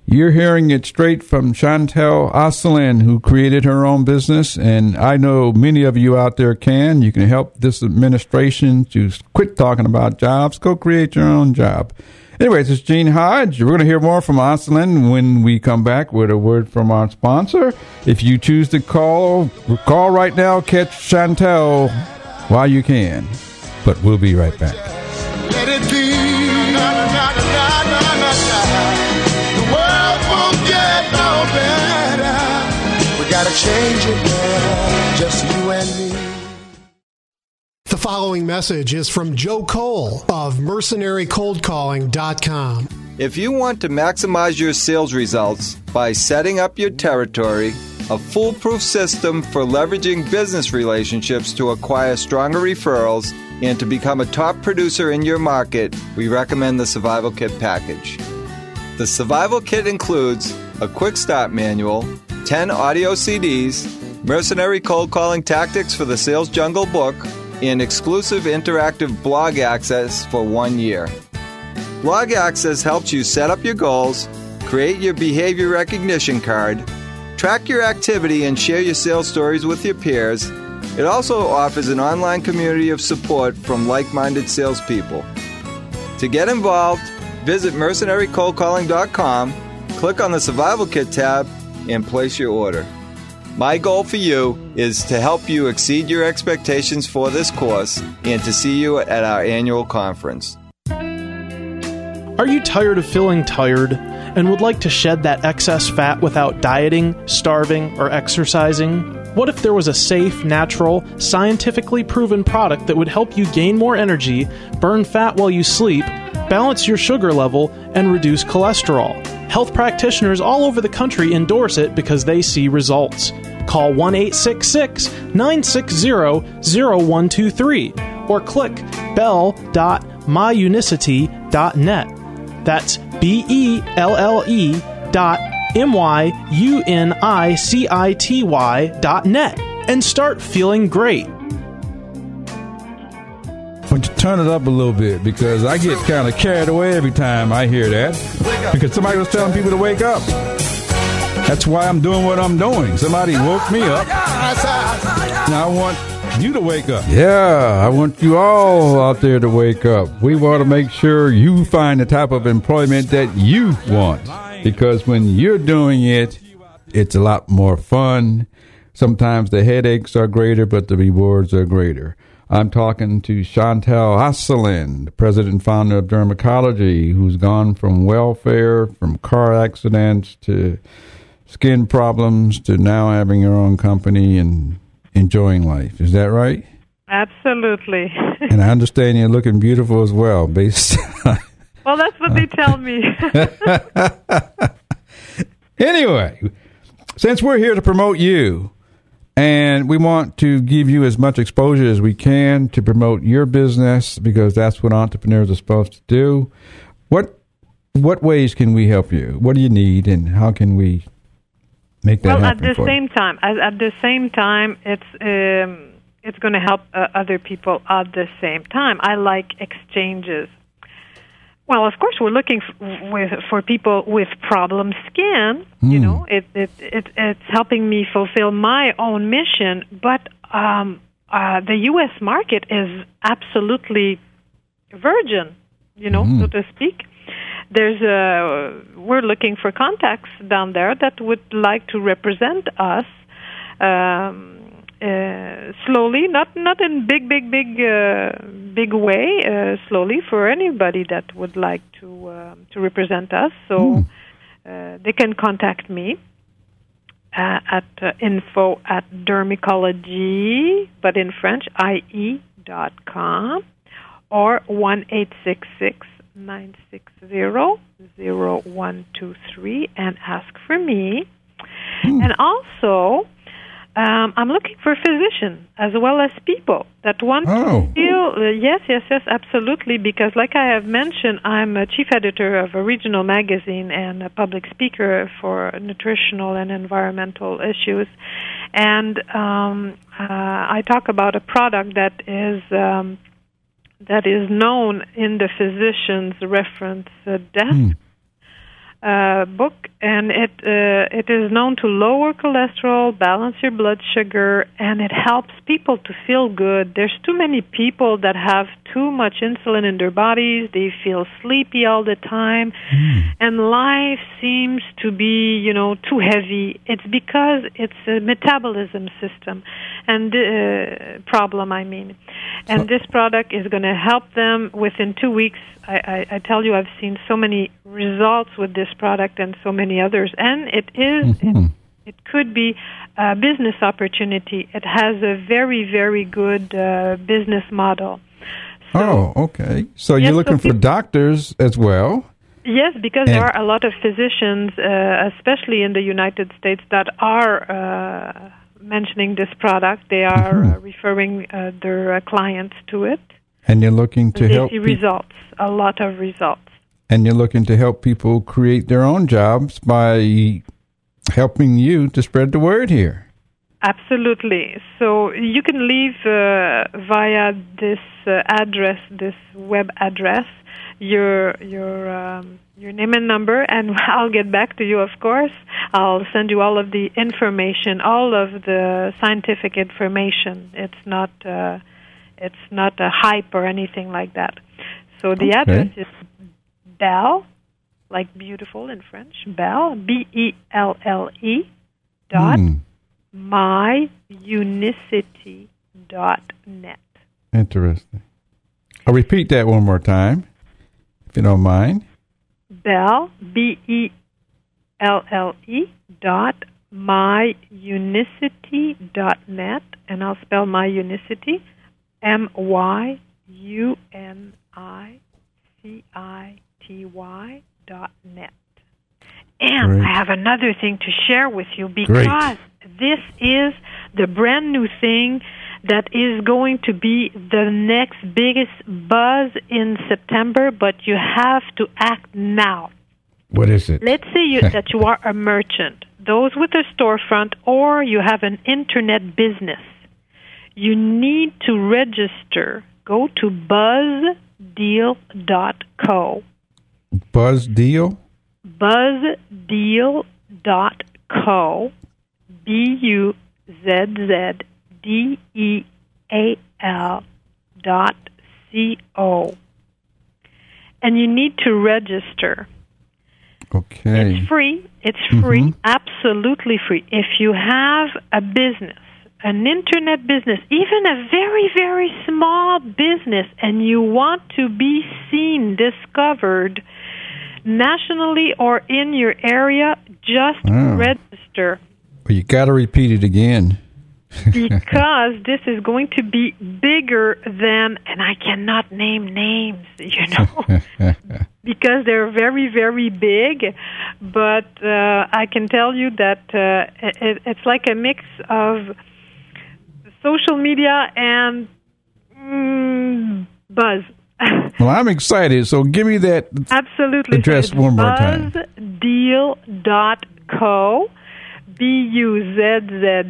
Speaker 2: you're hearing it straight from Chantel Asselin, who created her own business. And I know many of you out there can. You can help this administration to quit talking about jobs, go create your own job. Anyways, it's Gene Hodge. We're going to hear more from Asselin when we come back with a word from our sponsor. If you choose to call, call right now, catch Chantel while you can. But we'll be right back.
Speaker 4: Let it be. Change it now, just you
Speaker 3: following message is from Joe Cole of mercenarycoldcalling.com.
Speaker 7: If you want to maximize your sales results by setting up your territory, a foolproof system for leveraging business relationships to acquire stronger referrals, and to become a top producer in your market, we recommend the Survival Kit package. The Survival Kit includes a quick start manual, 10 audio CDs, mercenary cold calling tactics for the Sales Jungle book, and exclusive interactive blog access for one year. Blog Access helps you set up your goals, create your behavior recognition card, track your activity, and share your sales stories with your peers. It also offers an online community of support from like minded salespeople. To get involved, visit mercenarycoldcalling.com, click on the Survival Kit tab, and place your order. My goal for you is to help you exceed your expectations for this course and to see you at our annual conference.
Speaker 1: Are you tired of feeling tired and would like to shed that excess fat without dieting, starving, or exercising? What if there was a safe, natural, scientifically proven product that would help you gain more energy, burn fat while you sleep, balance your sugar level, and reduce cholesterol? Health practitioners all over the country endorse it because they see results. Call 1 866 960 0123 or click belle.myunicity.net. That's B E L L E dot M Y U N I C I T Y dot net and start feeling great.
Speaker 2: Turn it up a little bit because I get kind of carried away every time I hear that because somebody was telling people to wake up. That's why I'm doing what I'm doing. Somebody woke me up. Now I want you to wake up. Yeah, I want you all out there to wake up. We want to make sure you find the type of employment that you want because when you're doing it, it's a lot more fun. Sometimes the headaches are greater, but the rewards are greater. I'm talking to Chantel Asselin, the president and founder of Dermecology, who's gone from welfare, from car accidents to skin problems to now having her own company and enjoying life. Is that right?
Speaker 5: Absolutely.
Speaker 2: And I understand you're looking beautiful as well, based
Speaker 5: Well, that's what they tell me.
Speaker 2: Anyway, since we're here to promote you, and we want to give you as much exposure as we can to promote your business because that's what entrepreneurs are supposed to do. What what ways can we help you? What do you need, and how can we make that
Speaker 5: well, at
Speaker 2: happen
Speaker 5: the
Speaker 2: for
Speaker 5: same time, at, at the same time, it's um, it's going to help uh, other people at the same time. I like exchanges. Well, of course, we're looking f- with for people with problem skin. You
Speaker 2: Hmm.
Speaker 5: know, it, it it it's helping me fulfill my own mission. But um, uh, the U.S. market is absolutely virgin. You know, so to speak. There's a we're looking for contacts down there that would like to represent us. Um, uh, slowly, not not in big, big, big, uh, big way. Uh, slowly, for anybody that would like to um to represent us, so uh, they can contact me uh, at uh, info at dermicology, but in French, ie dot com, or one eight six six nine six zero zero one two three, and ask for me. And also, um, I'm looking for physicians as well as people that want
Speaker 2: Oh.
Speaker 5: to feel. Uh, yes, yes, yes, absolutely. Because, like I have mentioned, I'm a chief editor of a regional magazine and a public speaker for nutritional and environmental issues. And um, uh, I talk about a product that is. Um, that is known in the physician's reference uh, desk uh, book, and it uh, it is known to lower cholesterol, balance your blood sugar, and it helps people to feel good. There's too many people that have too much insulin in their bodies. They feel sleepy all the time, and life seems to be you know too heavy. It's because it's a metabolism system and uh, problem. I mean, and this product is going to help them within two weeks. I, I, I tell you, I've seen so many results with this product and so many others, and it is it, it could be a business opportunity. It has a very very good uh, business model.
Speaker 2: Oh, okay. So
Speaker 5: Yes,
Speaker 2: you're
Speaker 5: so
Speaker 2: looking for doctors as well.
Speaker 5: Yes, because
Speaker 2: And-
Speaker 5: there are a lot of physicians, uh, especially in the United States, that are uh, mentioning this product. They are uh, referring uh, their uh, clients to it.
Speaker 2: And you're looking to
Speaker 5: they
Speaker 2: help
Speaker 5: see results, a lot of results.
Speaker 2: And you're looking to help people create their own jobs by helping you to spread the word here.
Speaker 5: Absolutely. So you can leave uh, via this uh, address, this web address, your your um, your name and number, and I'll get back to you. Of course, I'll send you all of the information, all of the scientific information. It's not uh, it's not a hype or anything like that. So the
Speaker 2: Okay.
Speaker 5: address is Belle, like beautiful in French, Belle, B E L L E dot
Speaker 2: hmm.
Speaker 5: myunicity dot net.
Speaker 2: interesting. I'll repeat that one more time, if you don't mind.
Speaker 5: Belle, B E L L E dot myunicity dot net, and I'll spell myunicity M Y U N I C I T Y dot net. And
Speaker 2: Great.
Speaker 5: I have another thing to share with you because this is the brand new thing that is going to be the next biggest buzz in September, but you have to act now.
Speaker 2: What is it?
Speaker 5: Let's say you, that you are a merchant, those with a storefront, or you have an internet business. You need to register. Go to buzzdeal.co.
Speaker 2: Buzz deal?
Speaker 5: buzzdeal.co, B U Z Z D E A L dot C O. And you need to register.
Speaker 2: Okay.
Speaker 5: It's free. It's free, mm-hmm. absolutely free. If you have a business, an internet business, even a very, very small business, and you want to be seen, discovered nationally or in your area, just
Speaker 2: Oh.
Speaker 5: register
Speaker 2: Well, you got to repeat it again.
Speaker 5: because this is going to be bigger than, and I cannot name names, you know. because they're very very big but uh, i can tell you that uh, it, it's like a mix of social media and mm, buzz
Speaker 2: well i'm excited so give me that
Speaker 5: absolutely
Speaker 2: address
Speaker 5: It's
Speaker 2: one more time
Speaker 5: buzzdeal.co b-u-z-z-d-e-a-l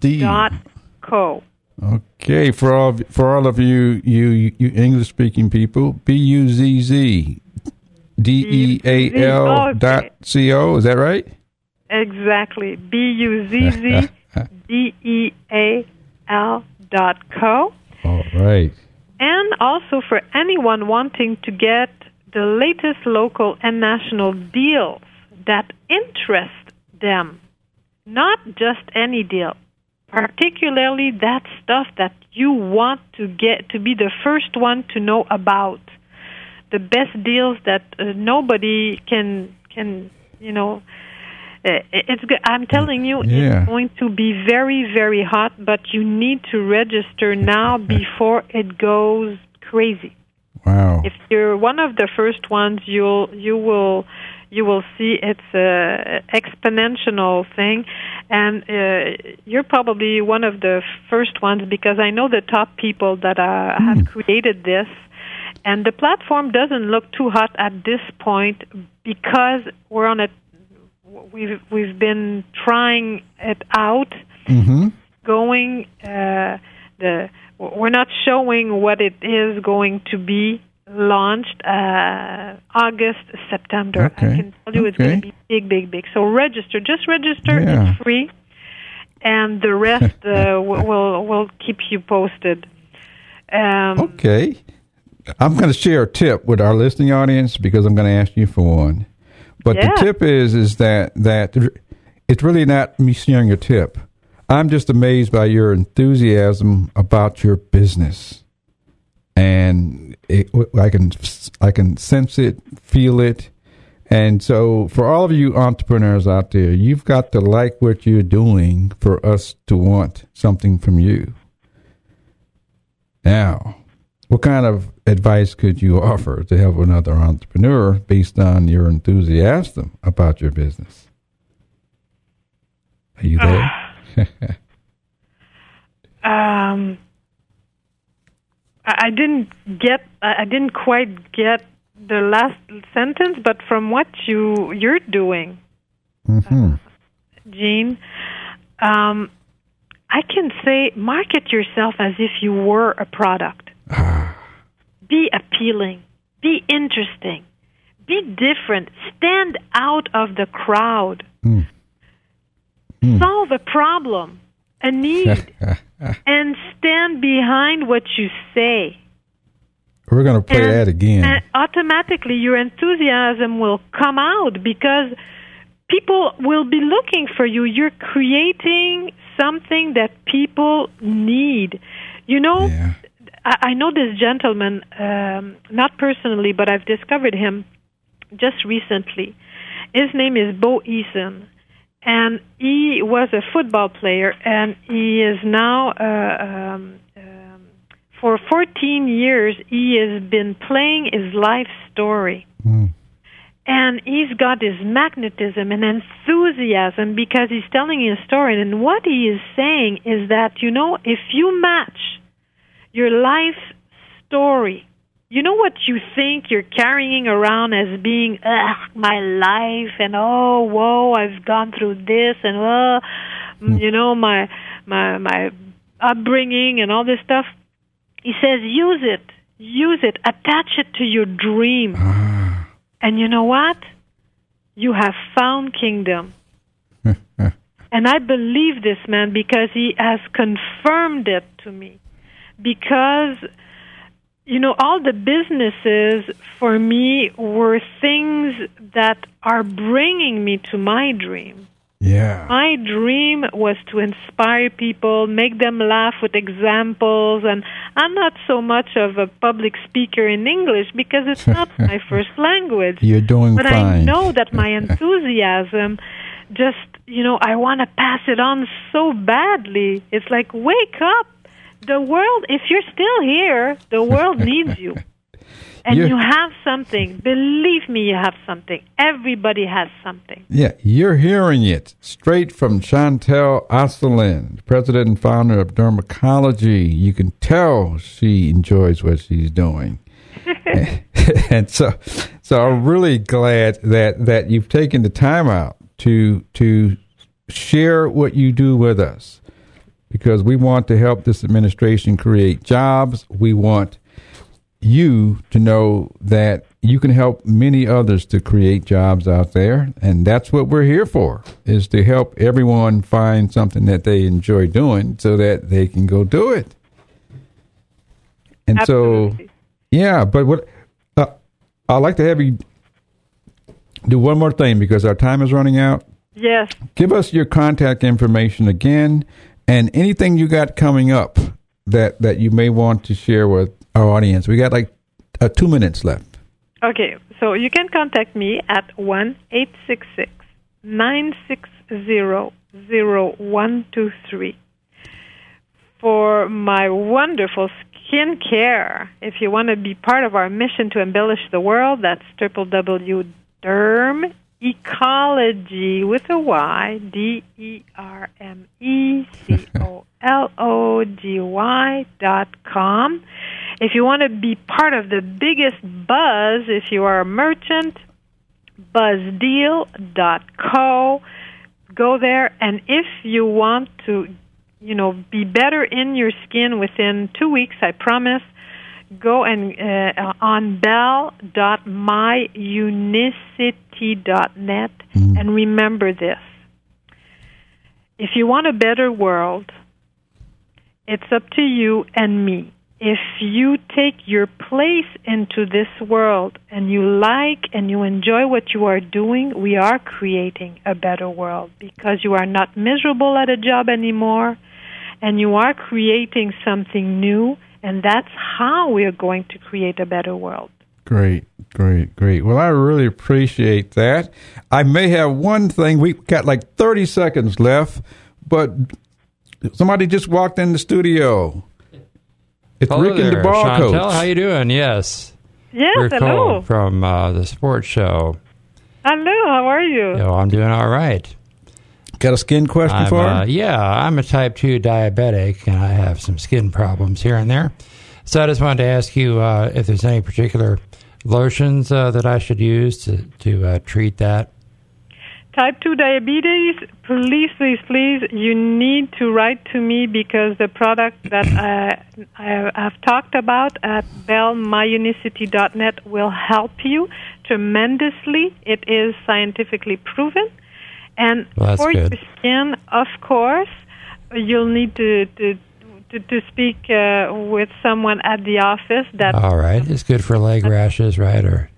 Speaker 2: D.
Speaker 5: dot co
Speaker 2: okay for all for all of you you you english speaking people b u z z d e a l dot c o is that right
Speaker 5: Exactly. B U Z Z D E A L dot co.
Speaker 2: all right
Speaker 5: And also for anyone wanting to get the latest local and national deals that interest them. Not just any deal. Particularly that stuff that you want to get to be the first one to know about. The best deals that uh, nobody can can, you know, it's good. I'm telling you,
Speaker 2: Yeah.
Speaker 5: it's going to be very, very hot, but you need to register now before it goes crazy.
Speaker 2: wow
Speaker 5: If you're one of the first ones, you'll you will you will see it's a exponential thing, and uh, you're probably one of the first ones because I know the top people that uh, have created this. And the platform doesn't look too hot at this point because we're on a we've we've been trying it out
Speaker 2: mm-hmm
Speaker 5: going uh, the we're not showing what it is going to be launched uh, August September.
Speaker 2: Okay.
Speaker 5: I can tell you it's going to be big, big, big. So register, just register.
Speaker 2: Yeah.
Speaker 5: It's free, and the rest uh, will will will keep you posted. Um,
Speaker 2: Okay. I'm going to share a tip with our listening audience because I'm going to ask you for one. But
Speaker 5: Yeah.
Speaker 2: the tip is is that that it's really not me sharing a tip. I'm just amazed by your enthusiasm about your business, and it, I can I can sense it, feel it, and so for all of you entrepreneurs out there, you've got to like what you're doing for us to want something from you. Now, what kind of advice could you offer to help another entrepreneur based on your enthusiasm about your business? Are you there?
Speaker 5: um, I didn't get. I didn't quite get the last sentence, but from what you you're doing,
Speaker 2: hmm
Speaker 5: Gene, um, I can say market yourself as if you were a product. Be appealing. Be interesting. Be different. Stand out of the crowd.
Speaker 2: Mm.
Speaker 5: Solve a problem, a need, and stand behind what you say.
Speaker 2: We're going to play
Speaker 5: And-
Speaker 2: that again.
Speaker 5: And automatically, your enthusiasm will come out because people will be looking for you. You're creating something that people need. You know,
Speaker 2: yeah.
Speaker 5: I, I know this gentleman, um, not personally, but I've discovered him just recently. His name is Bo Eason, and he was a football player, and he is now, uh, um, um, for 14 years, he has been playing his life story.
Speaker 2: Mm.
Speaker 5: And he's got this magnetism and enthusiasm because he's telling his story. And what he is saying is that, you know, if you match your life story. You know what you think you're carrying around as being Ugh, my life and oh whoa I've gone through this and oh hmm. you know my my my upbringing and all this stuff. He says use it, use it, attach it to your dream, ah. and you know what? You have found kingdom. And I believe this man because he has confirmed it to me. Because, you know, all the businesses for me were things that are bringing me to my dream.
Speaker 2: Yeah.
Speaker 5: My dream was to inspire people, make them laugh with examples, and I'm not so much of a public speaker in English because it's not my first language.
Speaker 2: You're doing
Speaker 5: But
Speaker 2: fine.
Speaker 5: I know that my enthusiasm just, you know, I want to pass it on so badly. It's like, wake up. The world, if you're still here, the world needs you. And
Speaker 2: Yeah.
Speaker 5: you have something. Believe me, you have something. Everybody has something.
Speaker 2: Yeah, you're hearing it straight from Chantel Asselin, president and founder of Dermecology. You can tell she enjoys what she's doing. and so so I'm really glad that that you've taken the time out to to share what you do with us because we want to help this administration create jobs. We want you to know that you can help many others to create jobs out there and that's what we're here for is to help everyone find something that they enjoy doing so that they can go do it and
Speaker 5: Absolutely.
Speaker 2: so yeah but what uh, i'd like to have you do one more thing because our time is running out
Speaker 5: Yes.
Speaker 2: give us your contact information again and anything you got coming up that that you may want to share with our audience we got like uh, two minutes left
Speaker 5: Okay, so you can contact me at one eight six six nine six zero zero one two three for my wonderful skin care. If you want to be part of our mission to embellish the world, that's www.derm ecology with a Y D E R M E C O L O G Y dot com. If you want to be part of the biggest buzz, if you are a merchant, buzzdeal dot co. Go there, and if you want to, you know, be better in your skin within two weeks, I promise, go and uh, on belle.myunicity.net mm. and remember this. If you want a better world, it's up to you and me. If you take your place into this world and you like and you enjoy what you are doing, we are creating a better world because you are not miserable at a job anymore and you are creating something new, and that's how we are going to create a better world.
Speaker 2: Great, great, great. Well, I really appreciate that. I may have one thing. We got like 30 seconds left, but somebody just walked in the studio. It's
Speaker 9: Hello
Speaker 2: Rick and
Speaker 9: there,
Speaker 2: the Ball
Speaker 9: Chantel.
Speaker 2: Coach.
Speaker 9: How you doing? Yes.
Speaker 5: Yes,
Speaker 9: We're
Speaker 5: hello.
Speaker 9: Cole from uh, the sports show.
Speaker 5: Hello, how are you?
Speaker 9: Yo, I'm doing all right.
Speaker 2: Got a skin question
Speaker 9: I'm,
Speaker 2: for
Speaker 9: uh, yeah, I'm a type 2 diabetic, and I have some skin problems here and there. So I just wanted to ask you uh, if there's any particular lotions uh, that I should use to, to uh, treat that.
Speaker 5: Type 2 diabetes, please, please, please, you need to write to me because the product that I, I have talked about at bellemyunicity.net will help you tremendously. It is scientifically proven. And
Speaker 9: Well,
Speaker 5: for
Speaker 9: good.
Speaker 5: your skin, of course, you'll need to, to, to, to speak uh, with someone at the office that
Speaker 9: All right. It's good for leg rashes, right? Or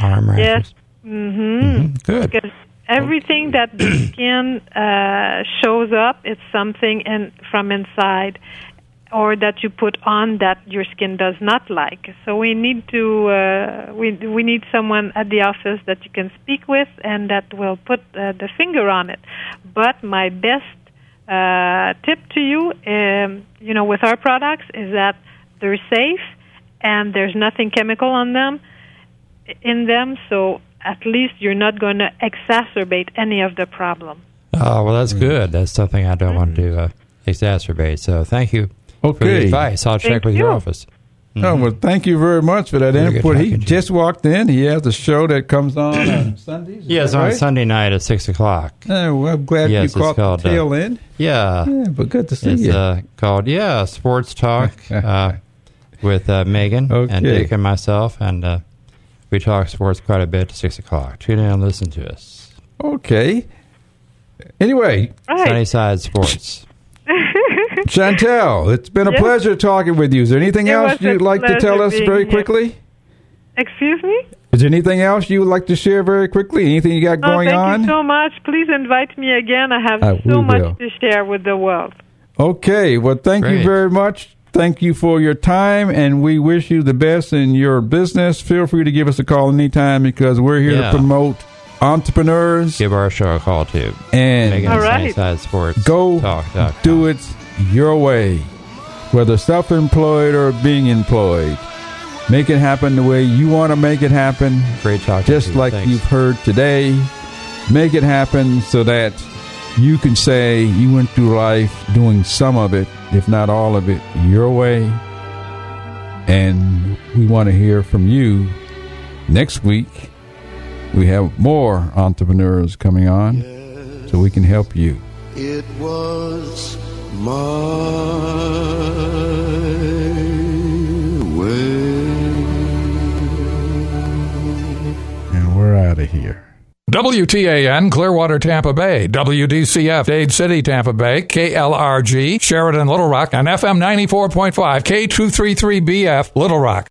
Speaker 9: arm rashes?
Speaker 5: Yes. hmm
Speaker 9: Mhm, Good.
Speaker 5: Because everything that the skin uh, shows up, it's something in, from inside, or that you put on that your skin does not like. So we need to uh, we we need someone at the office that you can speak with and that will put uh, the finger on it. But my best uh, tip to you, um, you know, with our products is that they're safe and there's nothing chemical on them in them, so at least you're not going to exacerbate any of the problem.
Speaker 9: Oh, well, that's good. That's something I don't want to uh, exacerbate. So thank you for the advice. I'll check
Speaker 5: Thank
Speaker 9: with your office.
Speaker 2: Oh, well, thank you very much for that
Speaker 9: Very
Speaker 2: input. He
Speaker 9: talking to you.
Speaker 2: just walked in. He has a show that comes on on Sundays.
Speaker 9: Yes, on
Speaker 2: right?
Speaker 9: Sunday night at 6 o'clock.
Speaker 2: Oh, well, I'm glad
Speaker 9: Yes,
Speaker 2: you
Speaker 9: it's
Speaker 2: caught
Speaker 9: called,
Speaker 2: the
Speaker 9: uh,
Speaker 2: tail end.
Speaker 9: Yeah.
Speaker 2: Yeah, but good to see
Speaker 9: It's
Speaker 2: you.
Speaker 9: uh, called, yeah, Sports Talk uh, with uh, Megan
Speaker 2: Okay.
Speaker 9: and Dick and myself. And uh, we talk sports quite a bit at 6 o'clock. Tune in and listen to us.
Speaker 2: okay. Anyway,
Speaker 5: Right.
Speaker 9: Sunnyside Sports.
Speaker 2: Chantel, it's been a
Speaker 5: Yes.
Speaker 2: pleasure talking with you. Is there anything
Speaker 5: It
Speaker 2: else you'd like to tell us
Speaker 5: being
Speaker 2: very
Speaker 5: here.
Speaker 2: quickly?
Speaker 5: Excuse me?
Speaker 2: Is there anything else you would like to share very quickly? Anything you got
Speaker 5: Oh,
Speaker 2: going
Speaker 5: thank
Speaker 2: on?
Speaker 5: Thank you so much. Please invite me again. I have
Speaker 2: we
Speaker 5: so much
Speaker 2: will.
Speaker 5: to share with the world.
Speaker 2: Okay. Well, thank you very much. Thank you for your time, and we wish you the best in your business. Feel free to give us a call anytime because we're here
Speaker 9: Yeah.
Speaker 2: to promote entrepreneurs
Speaker 9: Give our show a call, too.
Speaker 2: and
Speaker 9: Megan
Speaker 5: All
Speaker 9: at
Speaker 5: right.
Speaker 9: Sunnyside Sports.
Speaker 2: go
Speaker 9: Talk.com.
Speaker 2: do it your way, whether self-employed or being employed. Make it happen the way you want to make it happen.
Speaker 9: Great talk.
Speaker 2: Just like
Speaker 9: Thanks.
Speaker 2: you've heard today. Make it happen so that you can say you went through life doing some of it, if not all of it, your way. And we want to hear from you next week. We have more entrepreneurs coming on so we can help you.
Speaker 4: It was my way.
Speaker 2: And we're out of here.
Speaker 10: WTAN Clearwater Tampa Bay, WDCF Dade City Tampa Bay, KLRG Sheridan Little Rock, and FM 94.5 K233BF Little Rock.